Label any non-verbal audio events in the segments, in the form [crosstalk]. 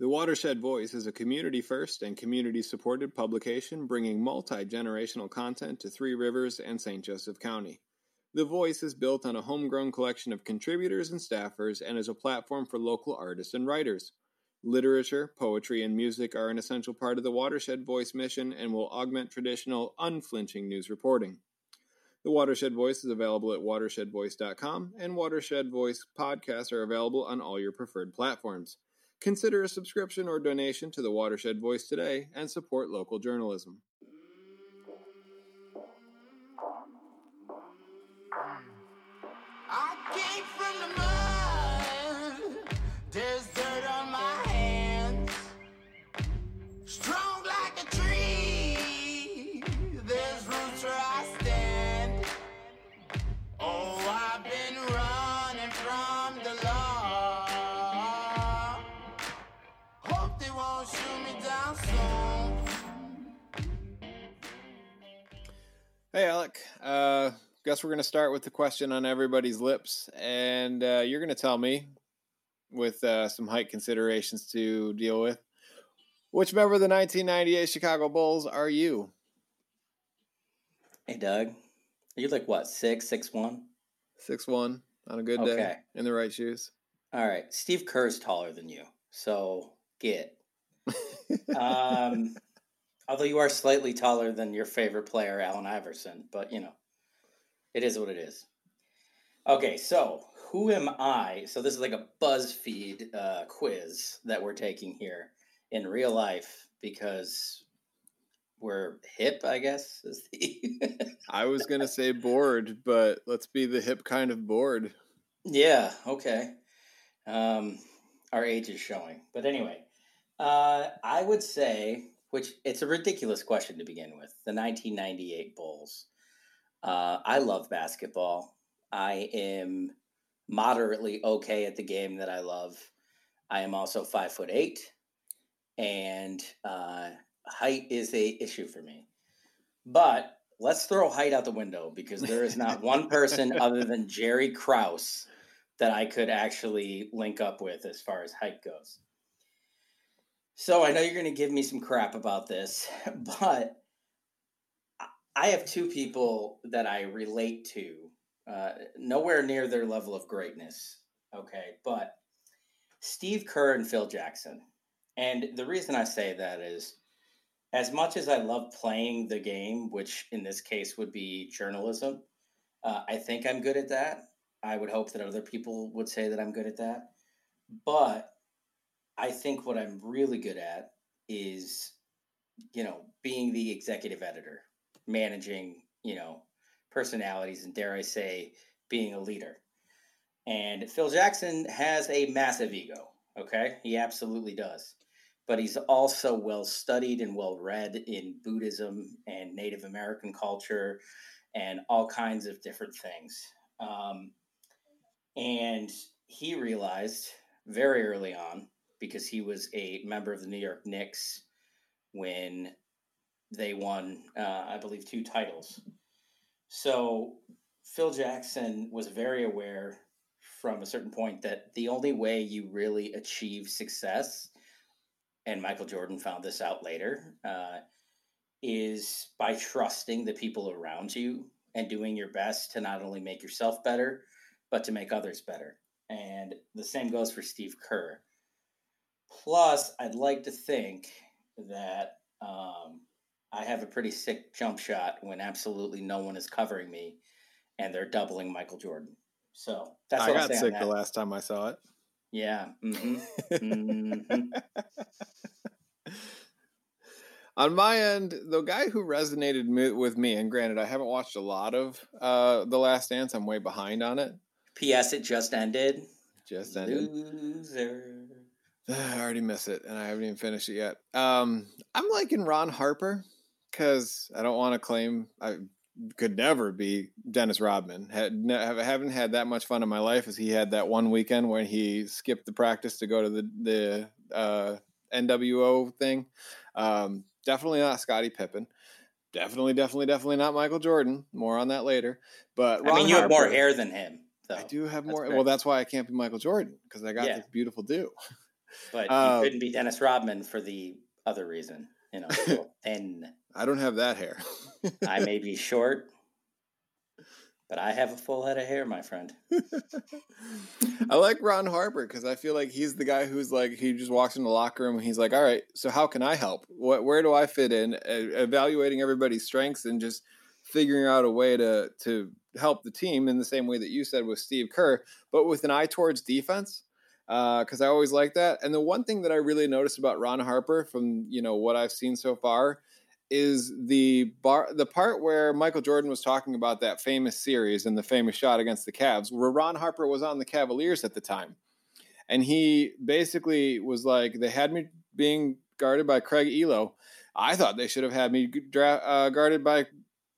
The Watershed Voice is a community first and community supported publication bringing multi generational content to Three Rivers and St. Joseph County. The Voice is built on a homegrown collection of contributors and staffers and is a platform for local artists and writers. Literature, poetry, and music are an essential part of the Watershed Voice mission and will augment traditional, unflinching news reporting. The Watershed Voice is available at watershedvoice.com, and Watershed Voice podcasts are available on all your preferred platforms. Consider a subscription or donation to the Watershed Voice today and support local journalism. Guess we're going to start with the question on everybody's lips, and uh, you're going to tell me, with uh, some height considerations to deal with, which member of the 1998 Chicago Bulls are you? Hey, Doug. Are you like what, six, six one? Six one on a good day in the right shoes. All right. Steve Kerr's taller than you. So get. [laughs] Um, although you are slightly taller than your favorite player, Allen Iverson, but you know, it is what it is. Okay, so who am I? So this is like a BuzzFeed uh, quiz that we're taking here in real life because we're hip, I guess. Is the [laughs] I was going to say [laughs] bored, but let's be the hip kind of bored. Yeah, okay. Um, our age is showing. But anyway, uh, I would say, which it's a ridiculous question to begin with, the 1998 Bulls. Uh, I love basketball. I am moderately okay at the game that I love. I am also five foot eight, and uh, height is a issue for me. But let's throw height out the window because there is not one person [laughs] other than Jerry Krause that I could actually link up with as far as height goes. So I know you're going to give me some crap about this, [laughs] but I- have two people that I relate to, uh, nowhere near their level of greatness. Okay, but Steve Kerr and Phil Jackson. And the reason I say that is as much as I love playing the game, which in this case would be journalism, uh, I think I'm good at that. I would hope that other people would say that I'm good at that. But I think what I'm really good at is, you know, being the executive editor, managing, you know, personalities, and dare I say, being a leader. And Phil Jackson has a massive ego. Okay, he absolutely does. But he's also well studied and well read in Buddhism and Native American culture and all kinds of different things. Um, and he realized very early on, because he was a member of the New York Knicks when they won, uh, I believe, two titles. So Phil Jackson was very aware from a certain point that the only way you really achieve success, and Michael Jordan found this out later, uh, is by trusting the people around you and doing your best to not only make yourself better, but to make others better. And the same goes for Steve Kerr. Plus, I'd like to think that um, I have a pretty sick jump shot when absolutely no one is covering me and they're doubling Michael Jordan. So that's I got sick the last time I saw it. Yeah. hmm hmm [laughs] On my end, the guy who resonated me, with me, and granted, I haven't watched a lot of uh, The Last Dance. I'm way behind on it. P.S. It just ended. Just ended. Loser. [sighs] I already miss it, and I haven't even finished it yet. Um, I'm liking Ron Harper because I don't want to claim I could never be Dennis Rodman. Had haven't had that much fun in my life as he had that one weekend when he skipped the practice to go to the the uh, NWO thing. Um, definitely not Scottie Pippen. Definitely, definitely, definitely not Michael Jordan. More on that later. But I mean, you have more hair than him, though. I do have more. fair. Well, that's why I can't be Michael Jordan because I got Yeah. this beautiful do. but Uh, [laughs] you couldn't be Dennis Rodman for the other reason. You know, [laughs] so thin. I don't have that hair. [laughs] I may be short, but I have a full head of hair, my friend. [laughs] I like Ron Harper because I feel like he's the guy who's like he just walks in the locker room and he's like, "All right, so how can I help? What where do I fit in?" Evaluating everybody's strengths and just figuring out a way to to help the team in the same way that you said with Steve Kerr, but with an eye towards defense. Uh, because I always like that. And the one thing that I really noticed about Ron Harper from you know what I've seen so far is the bar the part where Michael Jordan was talking about that famous series and the famous shot against the Cavs, where Ron Harper was on the Cavaliers at the time. And he basically was like, they had me being guarded by Craig Ehlo. I thought they should have had me dra- uh, guarded by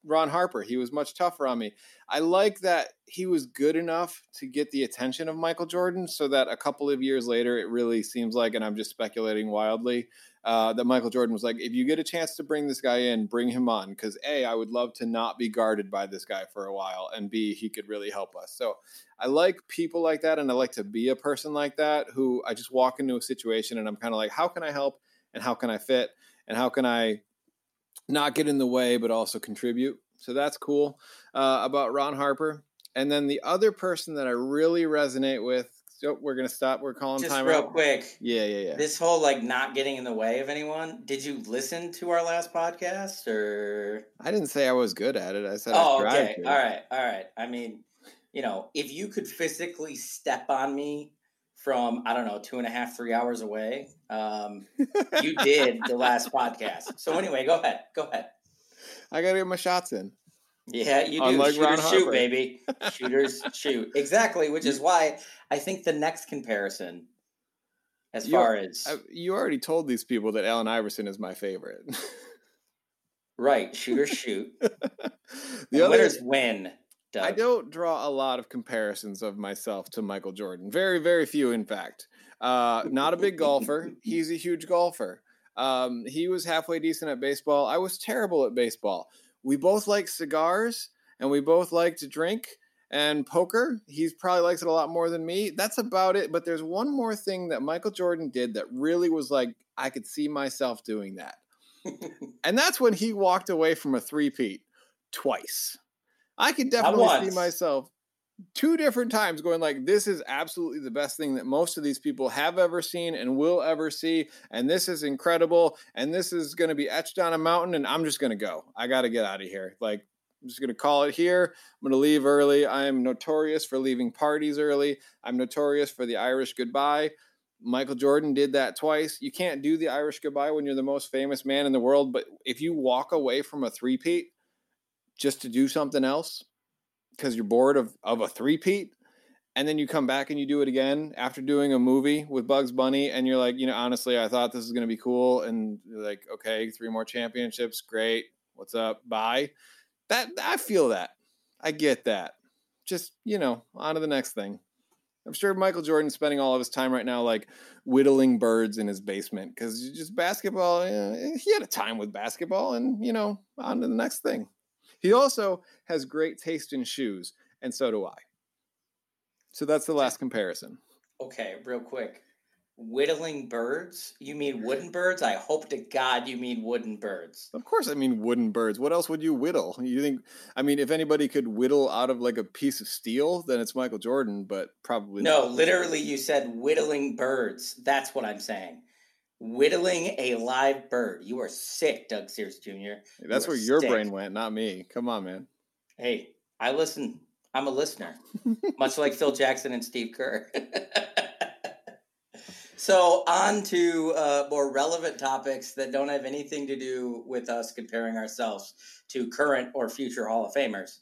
Ron Harper. He was much tougher on me. I like that he was good enough to get the attention of Michael Jordan so that a couple of years later, it really seems like, and I'm just speculating wildly, uh, that Michael Jordan was like, if you get a chance to bring this guy in, bring him on. Because A, I would love to not be guarded by this guy for a while. And B, he could really help us. So I like people like that. And I like to be a person like that who I just walk into a situation and I'm kind of like, how can I help? And how can I fit? And how can I not get in the way, but also contribute? So that's cool uh, about Ron Harper. And then the other person that I really resonate with, so we're going to stop. We're calling Just time real out. quick, Yeah, yeah, yeah. this whole like not getting in the way of anyone. Did you listen to our last podcast or? I didn't say I was good at it. I said Oh, I okay. To. All right, all right. I mean, you know, if you could physically step on me from I don't know two and a half, three hours away, um, you did the last [laughs] podcast. So anyway, go ahead. Go ahead. I got to get my shots in. Yeah, you do. Unlike Ron Shooters shoot, Harper. baby. [laughs] Shooters shoot. Exactly, which is why I think the next comparison, as You- far as I, you already told these people that Allen Iverson is my favorite. right, shooters [laughs] shoot. the other, winners win. Doug. I don't draw a lot of comparisons of myself to Michael Jordan. Very, very few, in fact. Uh, not a big [laughs] golfer. He's a huge golfer. Um, he was halfway decent at baseball. I was terrible at baseball. We both like cigars and we both like to drink and poker. He probably likes it a lot more than me. That's about it. But there's one more thing that Michael Jordan did that really was like, I could see myself doing that. [laughs] and that's when he walked away from a three-peat twice. I could definitely see myself two different times going like this is absolutely the best thing that most of these people have ever seen and will ever see and this is incredible and this is going to be etched on a mountain and i'm just going to go. I got to get out of here. Like i'm just going to call it here. I'm going to leave early. I am notorious for leaving parties early. I'm notorious for the irish goodbye. Michael jordan did that twice. You can't do the irish goodbye when you're the most famous man in the world but if you walk away from a three-peat just to do something else because you're bored of, of a three-peat and then you come back and you do it again after doing a movie with Bugs Bunny and you're like, you know, honestly, I thought this was going to be cool and you're like, okay, three more championships, great. What's up? Bye. That I feel that. I get that. Just, you know, on to the next thing. I'm sure Michael Jordan's spending all of his time right now like whittling birds in his basement because just basketball. eh, he had a time with basketball, and you know, on to the next thing. He also has great taste in shoes, and so do I. So that's the last comparison. Okay, real quick. Whittling birds? You mean wooden birds? I hope to God you mean wooden birds. Of course, I mean wooden birds. What else would you whittle? You think? I mean, if anybody could whittle out of like a piece of steel, then it's Michael Jordan, but probably No, not. literally, you said whittling birds. That's what I'm saying. Whittling a live bird. You are sick, Doug Sears Jr. That's You where your sick. brain went, not me. Come on, man. Hey, I listen. I'm a listener, [laughs] much like Phil Jackson and Steve Kerr. [laughs] so, on to uh, more relevant topics that don't have anything to do with us comparing ourselves to current or future Hall of Famers.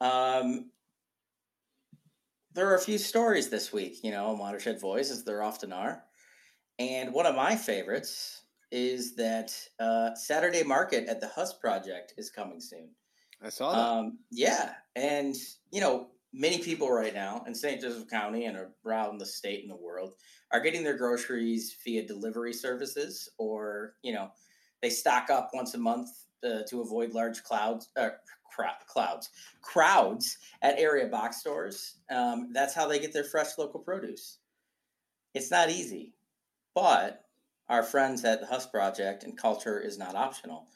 Um, there are a few stories this week, you know, Watershed Voice, as there often are. And one of my favorites is that uh, Saturday Market at the Huss Project is coming soon. I saw that. Um, yeah, and you know, many people right now in St. Joseph County and around the state and the world are getting their groceries via delivery services, or you know, they stock up once a month uh, to avoid large clouds. Uh, clouds crowds at area box stores um, that's how they get their fresh local produce it's not easy but our friends at the Huss Project and Culture is Not Optional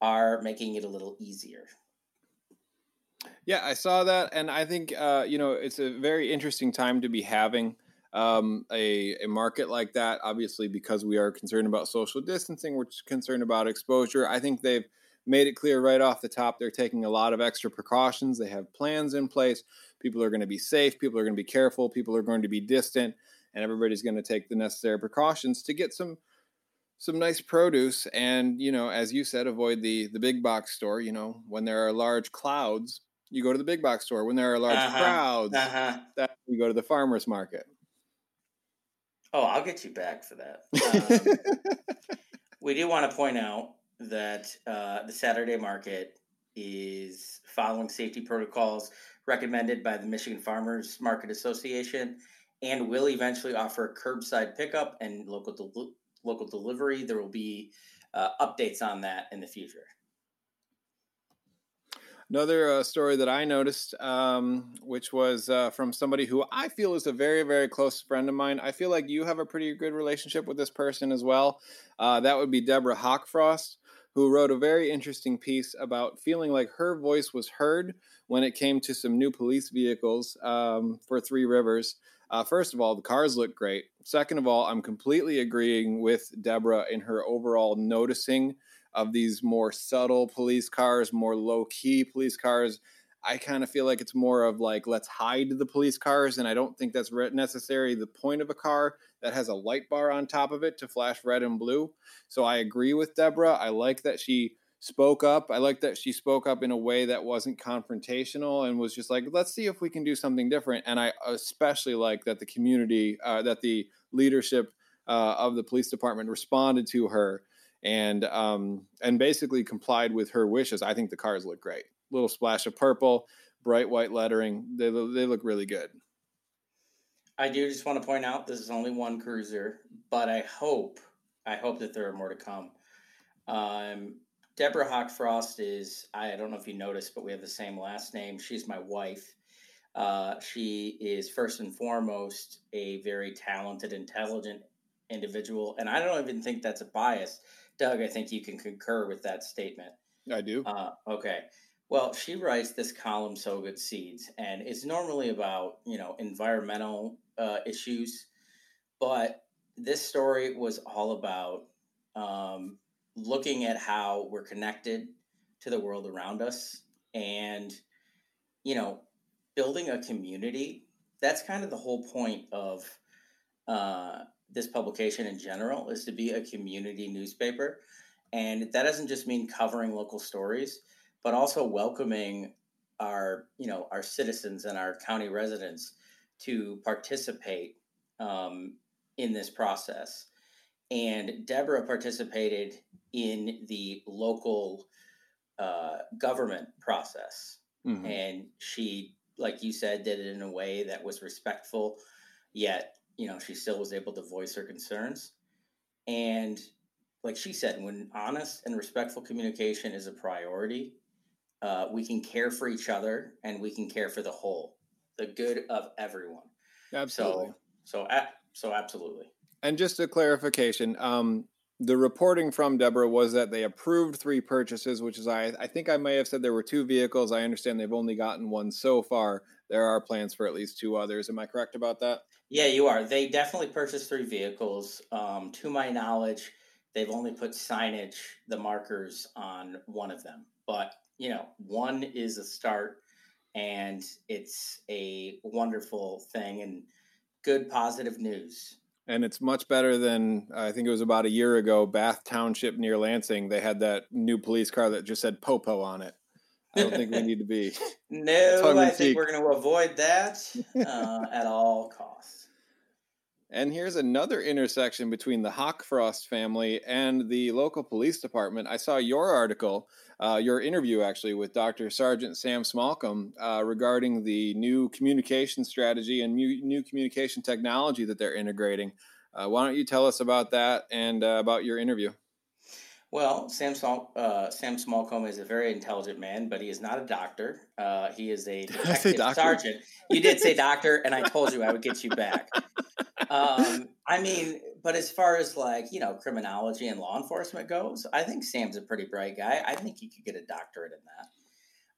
are making it a little easier. Yeah, I saw that, and I think uh, you know it's a very interesting time to be having um, a, a market like that. Obviously, because we are concerned about social distancing, we're concerned about exposure. I think they've made it clear right off the top they're taking a lot of extra precautions. They have plans in place. People are going to be safe. People are going to be careful. People are going to be distant, and everybody's going to take the necessary precautions to get some some nice produce and you know as you said avoid the the big box store you know when there are large clouds you go to the big box store when there are large Uh-huh, crowds Uh-huh. that you go to the farmers market Oh, I'll get you back for that. [laughs] Um, we do want to point out that uh, the Saturday market is following safety protocols recommended by the Michigan Farmers Market Association and will eventually offer curbside pickup and local del- local delivery. There will be uh, updates on that in the future. Another uh, story that I noticed, um, which was uh, from somebody who I feel is a very, very close friend of mine. I feel like you have a pretty good relationship with this person as well. Uh, that would be Deborah Hockfrost, who wrote a very interesting piece about feeling like her voice was heard when it came to some new police vehicles um, for Three Rivers. Uh, first of all, the cars look great. Second of all, I'm completely agreeing with Deborah in her overall noticing of these more subtle police cars, more low key police cars. I kind of feel like it's more of like, let's hide the police cars. And I don't think that's necessary. The point of a car that has a light bar on top of it to flash red and blue. So I agree with Deborah. I like that she spoke up. I like that she spoke up in a way that wasn't confrontational and was just like, let's see if we can do something different. And I especially like that the community, uh, that the leadership uh, of the police department responded to her and um, and basically complied with her wishes. I think the cars look great. Little splash of purple, bright white lettering. They they look really good. I do just want to point out this is only one cruiser, but I hope I hope that there are more to come. Um, Deborah Hockfrost is I don't know if you noticed, but we have the same last name. She's my wife. Uh, she is first and foremost a very talented, intelligent individual, and I don't even think that's a bias. Doug, I think you can concur with that statement. I do. Uh, okay. Well, she writes this column, Sow Good Seeds, and it's normally about, you know, environmental uh, issues. But this story was all about um, looking at how we're connected to the world around us and, you know, building a community. That's kind of the whole point of uh, this publication in general is to be a community newspaper. And that doesn't just mean covering local stories, but also welcoming our, you know, our citizens and our county residents to participate um, in this process. And Deborah participated in the local uh, government process. Mhm. And she, like you said, did it in a way that was respectful, yet, you know, she still was able to voice her concerns. And like she said, when honest and respectful communication is a priority, uh, we can care for each other and we can care for the whole, the good of everyone. Absolutely. So, so, so absolutely. And just a clarification, um, the reporting from Deborah was that they approved three purchases, which is I I think I may have said there were two vehicles. I understand they've only gotten one so far. There are plans for at least two others. Am I correct about that? Yeah, you are. They definitely purchased three vehicles. Um, to my knowledge, they've only put signage, the markers on one of them. But, you know, one is a start and it's a wonderful thing and good positive news. And it's much better than I think it was about a year ago, Bath Township near Lansing. They had that new police car that just said Popo on it. I don't think we need to be. [laughs] No, I think we're going to avoid that uh, at all costs. And here's another intersection between the Hockfrost family and the local police department. I saw your article, uh, your interview actually, with Dr. Sergeant Sam Smalcolm uh, regarding the new communication strategy and new, new communication technology that they're integrating. Uh, why don't you tell us about that and uh, about your interview? Well, Sam, Small, uh, Sam Smallcombe is a very intelligent man, but he is not a doctor. Uh, he is a sergeant. You did say doctor, and I told you I would get you back. [laughs] Um, I mean, but as far as like you know criminology and law enforcement goes, I think Sam's a pretty bright guy. I think he could get a doctorate in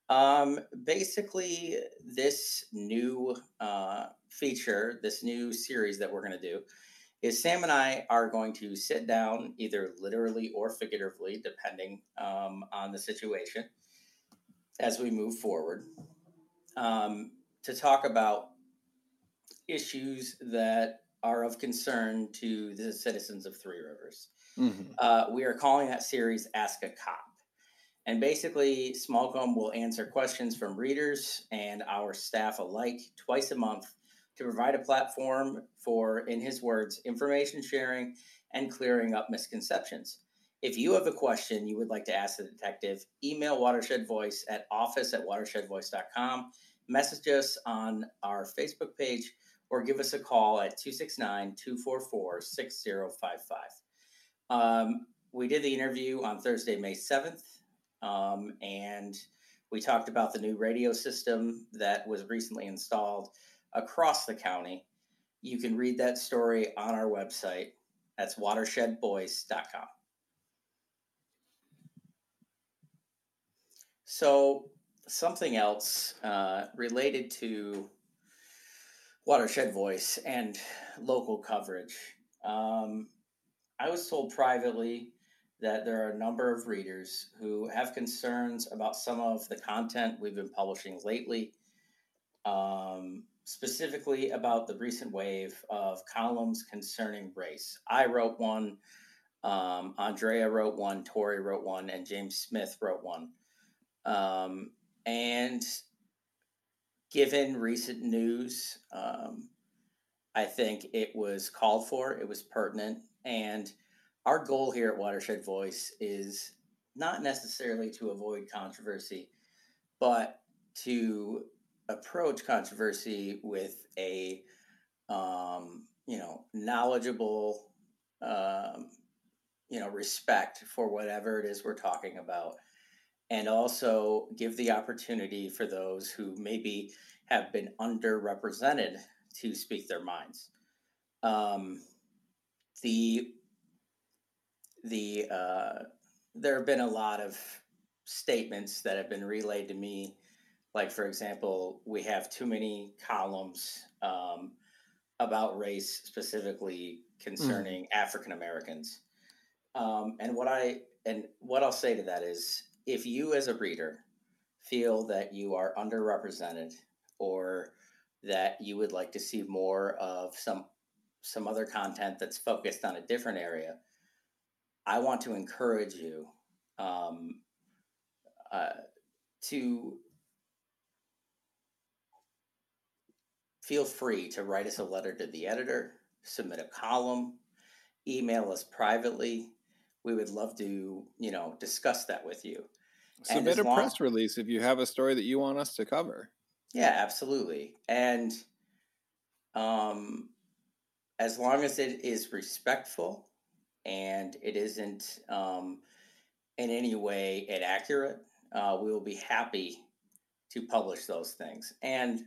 that. Um, basically, this new uh, feature, this new series that we're going to do, is Sam and I are going to sit down, either literally or figuratively, depending um, on the situation, as we move forward, um, to talk about issues that are of concern to the citizens of Three Rivers. Mhm. Uh, we are calling that series Ask a Cop. And basically, Smallcomb will answer questions from readers and our staff alike twice a month to provide a platform for, in his words, information sharing and clearing up misconceptions. If you have a question you would like to ask the detective, email Watershed Voice at office at watershedvoice.com, message us on our Facebook page, or give us a call at 269 244 6055. Um, we did the interview on Thursday, May 7th, um, and we talked about the new radio system that was recently installed across the county. You can read that story on our website. That's watershedvoice.com. So, something else uh, related to Watershed Voice and local coverage. Um, I was told privately that there are a number of readers who have concerns about some of the content we've been publishing lately, um, specifically about the recent wave of columns concerning race. I wrote one, um, Andrea wrote one, Tori wrote one, and James Smith wrote one. Um, and given recent news, um, I think it was called for, it was pertinent, and our goal here at Watershed Voice is not necessarily to avoid controversy, but to approach controversy with a um, you know knowledgeable um, you know respect for whatever it is we're talking about and also give the opportunity for those who maybe have been underrepresented to speak their minds. Um, the the uh, there have been a lot of statements that have been relayed to me like for example we have too many columns um, about race specifically concerning african americans. Um, and what i and what i'll say to that is if you as a reader feel that you are underrepresented or that you would like to see more of some some other content that's focused on a different area i want to encourage you um, uh, to feel free to write us a letter to the editor, submit a column, email us privately. We would love to, you know, discuss that with you. Submit a long- press release if you have a story that you want us to cover. Yeah, absolutely. And um, as long as it is respectful and it isn't um, in any way inaccurate, uh, we will be happy to publish those things. And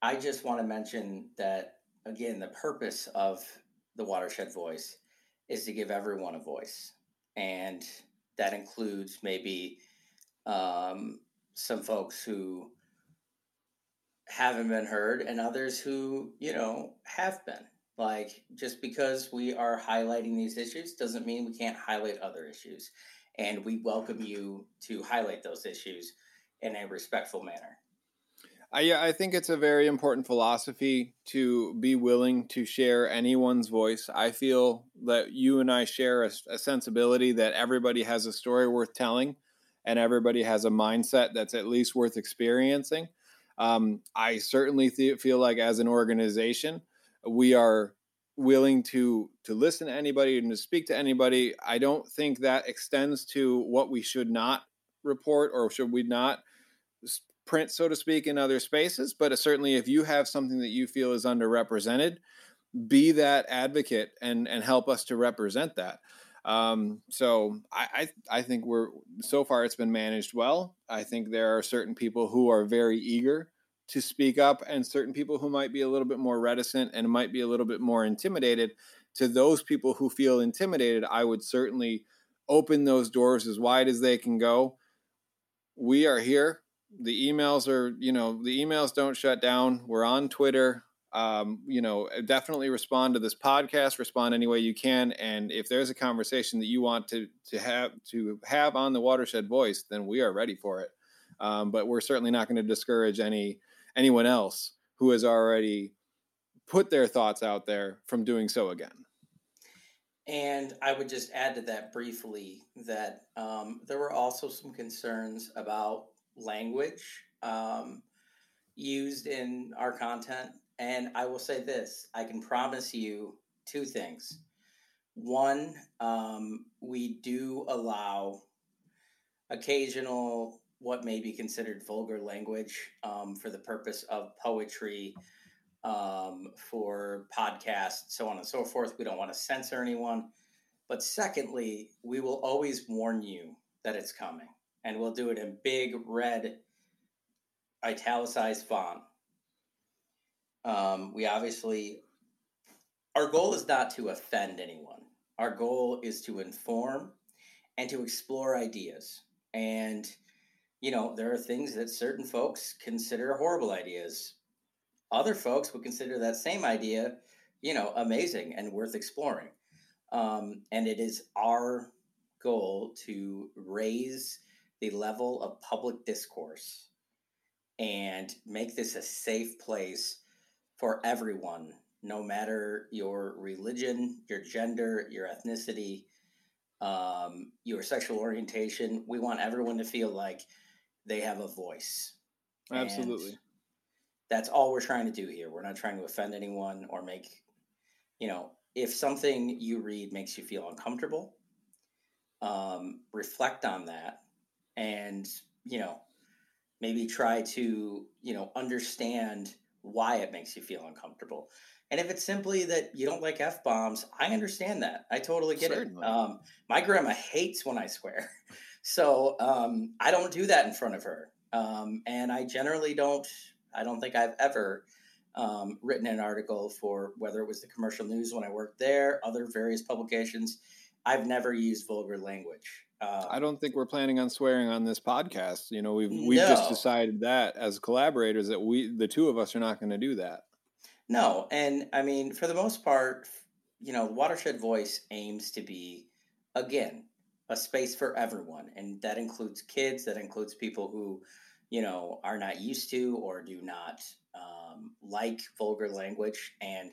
I just want to mention that, again, the purpose of the Watershed Voice is to give everyone a voice. And that includes maybe um, some folks who haven't been heard and others who, you know, have been. Like, just because we are highlighting these issues doesn't mean we can't highlight other issues. And we welcome you to highlight those issues in a respectful manner. I, I think it's a very important philosophy to be willing to share anyone's voice. I feel that you and I share a, a sensibility that everybody has a story worth telling and everybody has a mindset that's at least worth experiencing. Um, I certainly th- feel like as an organization, we are willing to to listen to anybody and to speak to anybody. I don't think that extends to what we should not report or should we not print, so to speak, in other spaces. But certainly, if you have something that you feel is underrepresented, be that advocate and and help us to represent that. Um, so I, I I think we're so far it's been managed well. I think there are certain people who are very eager to speak up, and certain people who might be a little bit more reticent and might be a little bit more intimidated. To those people who feel intimidated, I would certainly open those doors as wide as they can go. We are here. The emails are, you know, the emails don't shut down. We're on Twitter um, you know, definitely respond to this podcast. Respond any way you can, and if there's a conversation that you want to to have to have on the Watershed Voice, then we are ready for it. Um, but we're certainly not going to discourage any anyone else who has already put their thoughts out there from doing so again. And I would just add to that briefly that um, there were also some concerns about language um, used in our content and I will say this I can promise you two things. One, um, we do allow occasional, what may be considered vulgar language um, for the purpose of poetry, um, for podcasts, so on and so forth. We don't want to censor anyone. But secondly, we will always warn you that it's coming. And we'll do it in big red italicized font um, we obviously, our goal is not to offend anyone. Our goal is to inform and to explore ideas. And, you know, there are things that certain folks consider horrible ideas. Other folks would consider that same idea, you know, amazing and worth exploring. Um, and it is our goal to raise the level of public discourse and make this a safe place for everyone, no matter your religion, your gender, your ethnicity, um, your sexual orientation. We want everyone to feel like they have a voice. Absolutely. And that's all we're trying to do here. We're not trying to offend anyone or make, you know, if something you read makes you feel uncomfortable, um, reflect on that and, you know, maybe try to, you know, understand why it makes you feel uncomfortable. And if it's simply that you don't like f bombs, I understand that. I totally get Certainly. it. Um, my grandma hates when I swear, [laughs] so um, I don't do that in front of her. Um, and I generally don't. I don't think I've ever um, written an article for whether it was the commercial news when I worked there, other various publications. I've never used vulgar language. Um, I don't think we're planning on swearing on this podcast. You know, we've we've no. just decided that as collaborators that we the two of us are not going to do that. No, and I mean for the most part, you know, Watershed Voice aims to be again a space for everyone, and that includes kids, that includes people who, you know, are not used to or do not um, like vulgar language, and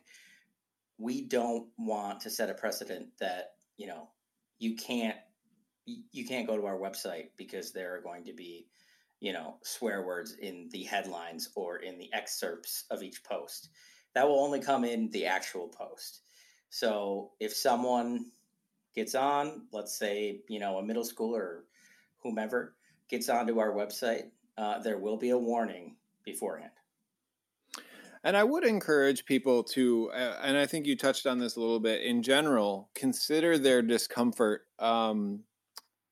we don't want to set a precedent that you know you can't you can't go to our website because there are going to be you know swear words in the headlines or in the excerpts of each post. That will only come in the actual post. So if someone gets on let's say you know a middle schooler or whomever gets onto our website uh, there will be a warning beforehand. And I would encourage people to, uh, and I think you touched on this a little bit in general, consider their discomfort um,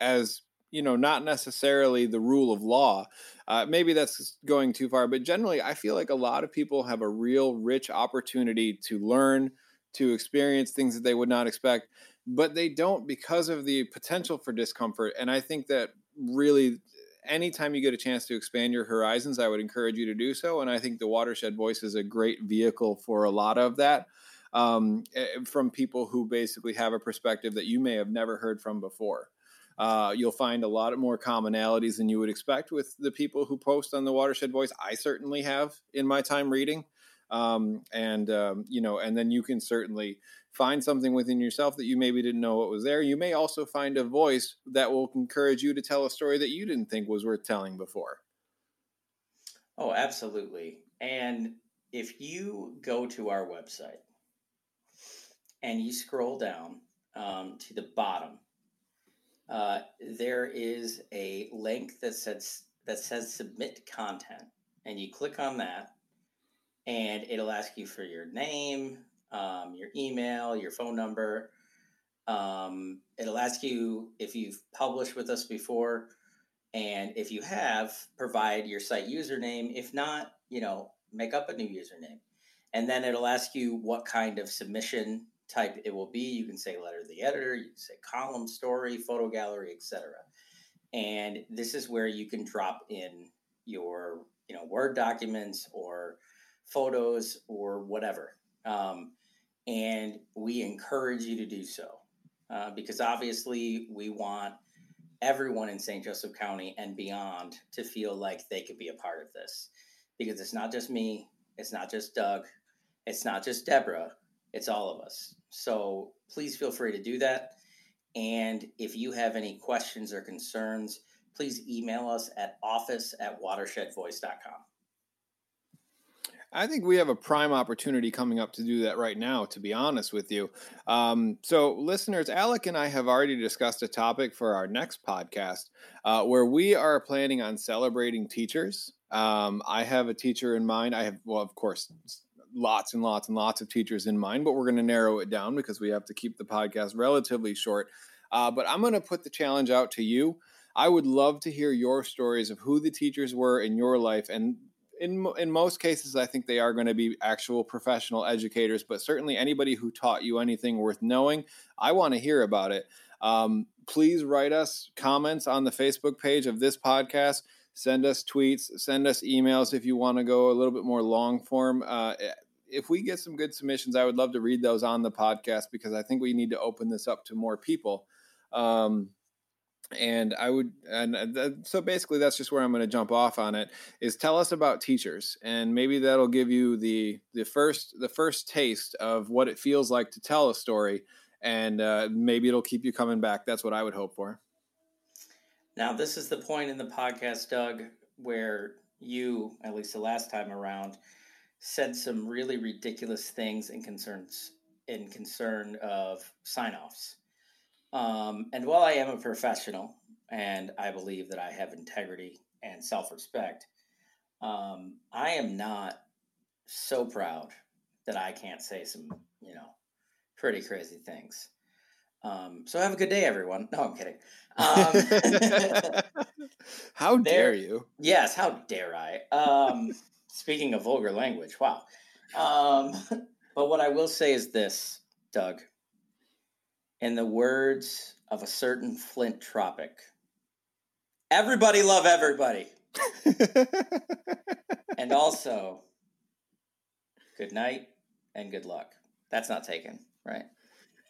as you know not necessarily the rule of law uh, maybe that's going too far but generally i feel like a lot of people have a real rich opportunity to learn to experience things that they would not expect but they don't because of the potential for discomfort and i think that really anytime you get a chance to expand your horizons i would encourage you to do so and i think the watershed voice is a great vehicle for a lot of that um, eh, from people who basically have a perspective that you may have never heard from before uh, you'll find a lot more commonalities than you would expect with the people who post on the Watershed Voice. I certainly have in my time reading, um, and um, you know, and then you can certainly find something within yourself that you maybe didn't know what was there. You may also find a voice that will encourage you to tell a story that you didn't think was worth telling before. Oh, absolutely. And if you go to our website and you scroll down um, to the bottom, uh, there is a link that says that says submit content, and you click on that, and it'll ask you for your name, um, your email, your phone number, Um, it'll ask you if you've published with us before, and if you have, provide your site username. If not, you know, make up a new username. And then it'll ask you what kind of submission type it will be. You can say letter to the editor, you can say column, story, photo gallery, etc. And this is where you can drop in your, you know, Word documents or photos or whatever. Um, and we encourage you to do so uh, because obviously we want everyone in St. Joseph County and beyond to feel like they could be a part of this because it's not just me, it's not just Doug, it's not just Deborah, it's all of us. So please feel free to do that. And if you have any questions or concerns, please email us at office at watershedvoice.com. I think we have a prime opportunity coming up to do that right now, to be honest with you. Um, so, listeners, Alec and I have already discussed a topic for our next podcast uh, where we are planning on celebrating teachers. Um, I have a teacher in mind. I have, well, of course, lots and lots and lots of teachers in mind, but we're going to narrow it down because we have to keep the podcast relatively short. Uh, but I'm going to put the challenge out to you. I would love to hear your stories of who the teachers were in your life and in in most cases, I think they are going to be actual professional educators, but certainly anybody who taught you anything worth knowing, I want to hear about it. Um, please write us comments on the Facebook page of this podcast. Send us tweets, send us emails if you want to go a little bit more long form. Uh, if we get some good submissions, I would love to read those on the podcast because I think we need to open this up to more people. Um, and I would, and uh, so basically, that's just where I'm going to jump off on it. Is tell us about teachers, and maybe that'll give you the the first the first taste of what it feels like to tell a story, and uh, maybe it'll keep you coming back. That's what I would hope for. Now, this is the point in the podcast, Doug, where you, at least the last time around, said some really ridiculous things in concerns in concern of sign offs um, and while I am a professional and I believe that I have integrity and self respect, um, I am not so proud that I can't say some, you know, pretty crazy things. Um, so have a good day, everyone. No, I'm kidding. Um, [laughs] how [laughs] dare you? Yes, how dare I? Um, speaking of vulgar language, wow. Um, [laughs] but what I will say is this, Doug. In the words of a certain Flint tropic, everybody love everybody. [laughs] and also, good night and good luck. That's not taken, right?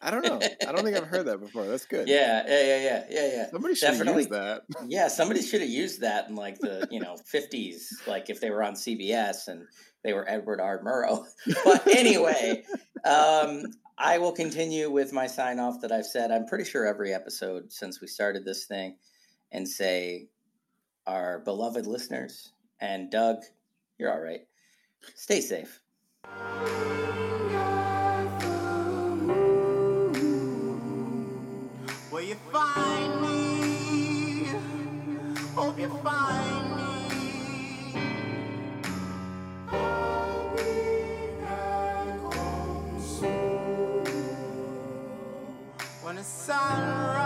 I don't know. I don't think I've heard that before. That's [laughs] good. Yeah, yeah, yeah, yeah, yeah, yeah. Somebody should Definitely. use that. [laughs] yeah, somebody should have used that in like the you know fifties, like if they were on CBS and they were Edward R. Murrow. [laughs] But anyway, um, I will continue with my sign off that I've said. I'm pretty sure every episode since we started this thing, and say, our beloved listeners and Doug, you're all right. Stay safe. You find me? Hope you find me. When the sun